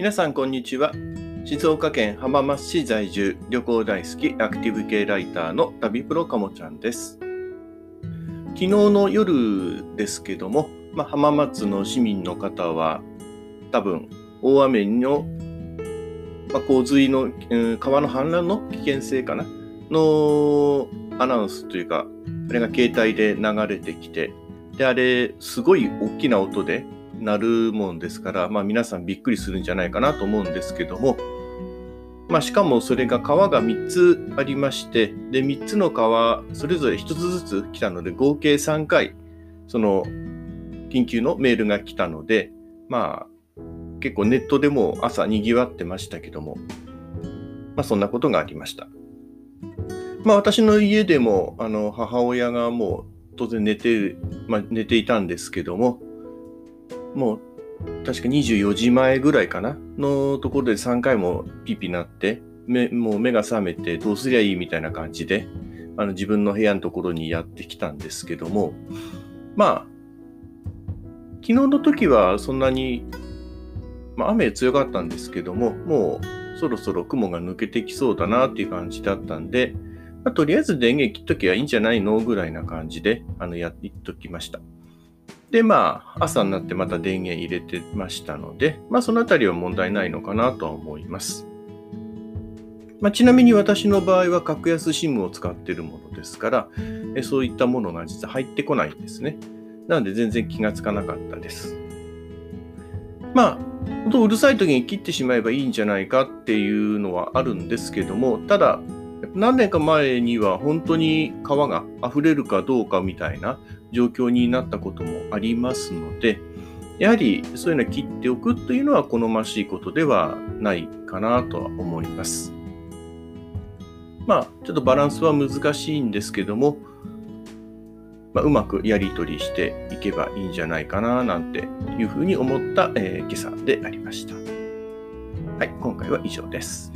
皆さんこんにちは。静岡県浜松市在住旅行大好きアクティブ系ライターの旅プロかもちゃんです。昨日の夜ですけども、まあ、浜松の市民の方は多分大雨の、まあ、洪水の、うん、川の氾濫の危険性かな？のアナウンスというかあれが携帯で流れてきてであれすごい大きな音で鳴るもんですから、まあ、皆さんびっくりするんじゃないかなと思うんですけども、まあ、しかもそれが川が3つありましてで3つの川それぞれ1つずつ来たので合計3回その緊急のメールが来たのでまあ結構ネットでも朝にぎわってましたけども、まあ、そんなことがありました。まあ、私の家でもあの母親がもう当然寝て,、まあ、寝ていたんですけどももう確か24時前ぐらいかなのところで3回もピピなって目もう目が覚めてどうすりゃいいみたいな感じであの自分の部屋のところにやってきたんですけどもまあ昨日の時はそんなに、まあ、雨強かったんですけどももうそろそろ雲が抜けてきそうだなっていう感じだったんで、まあ、とりあえず電源切っときゃいいんじゃないのぐらいな感じであのやってときました。で、まあ、朝になってまた電源入れてましたので、まあ、そのあたりは問題ないのかなとは思います。まあ、ちなみに私の場合は格安 SIM を使っているものですからえ、そういったものが実は入ってこないんですね。なので全然気がつかなかったです。まあ、本当うるさい時に切ってしまえばいいんじゃないかっていうのはあるんですけども、ただ、何年か前には本当に川が溢れるかどうかみたいな状況になったこともありますので、やはりそういうのを切っておくというのは好ましいことではないかなとは思います。まあ、ちょっとバランスは難しいんですけども、まあ、うまくやり取りしていけばいいんじゃないかななんていうふうに思った、えー、今朝でありました。はい、今回は以上です。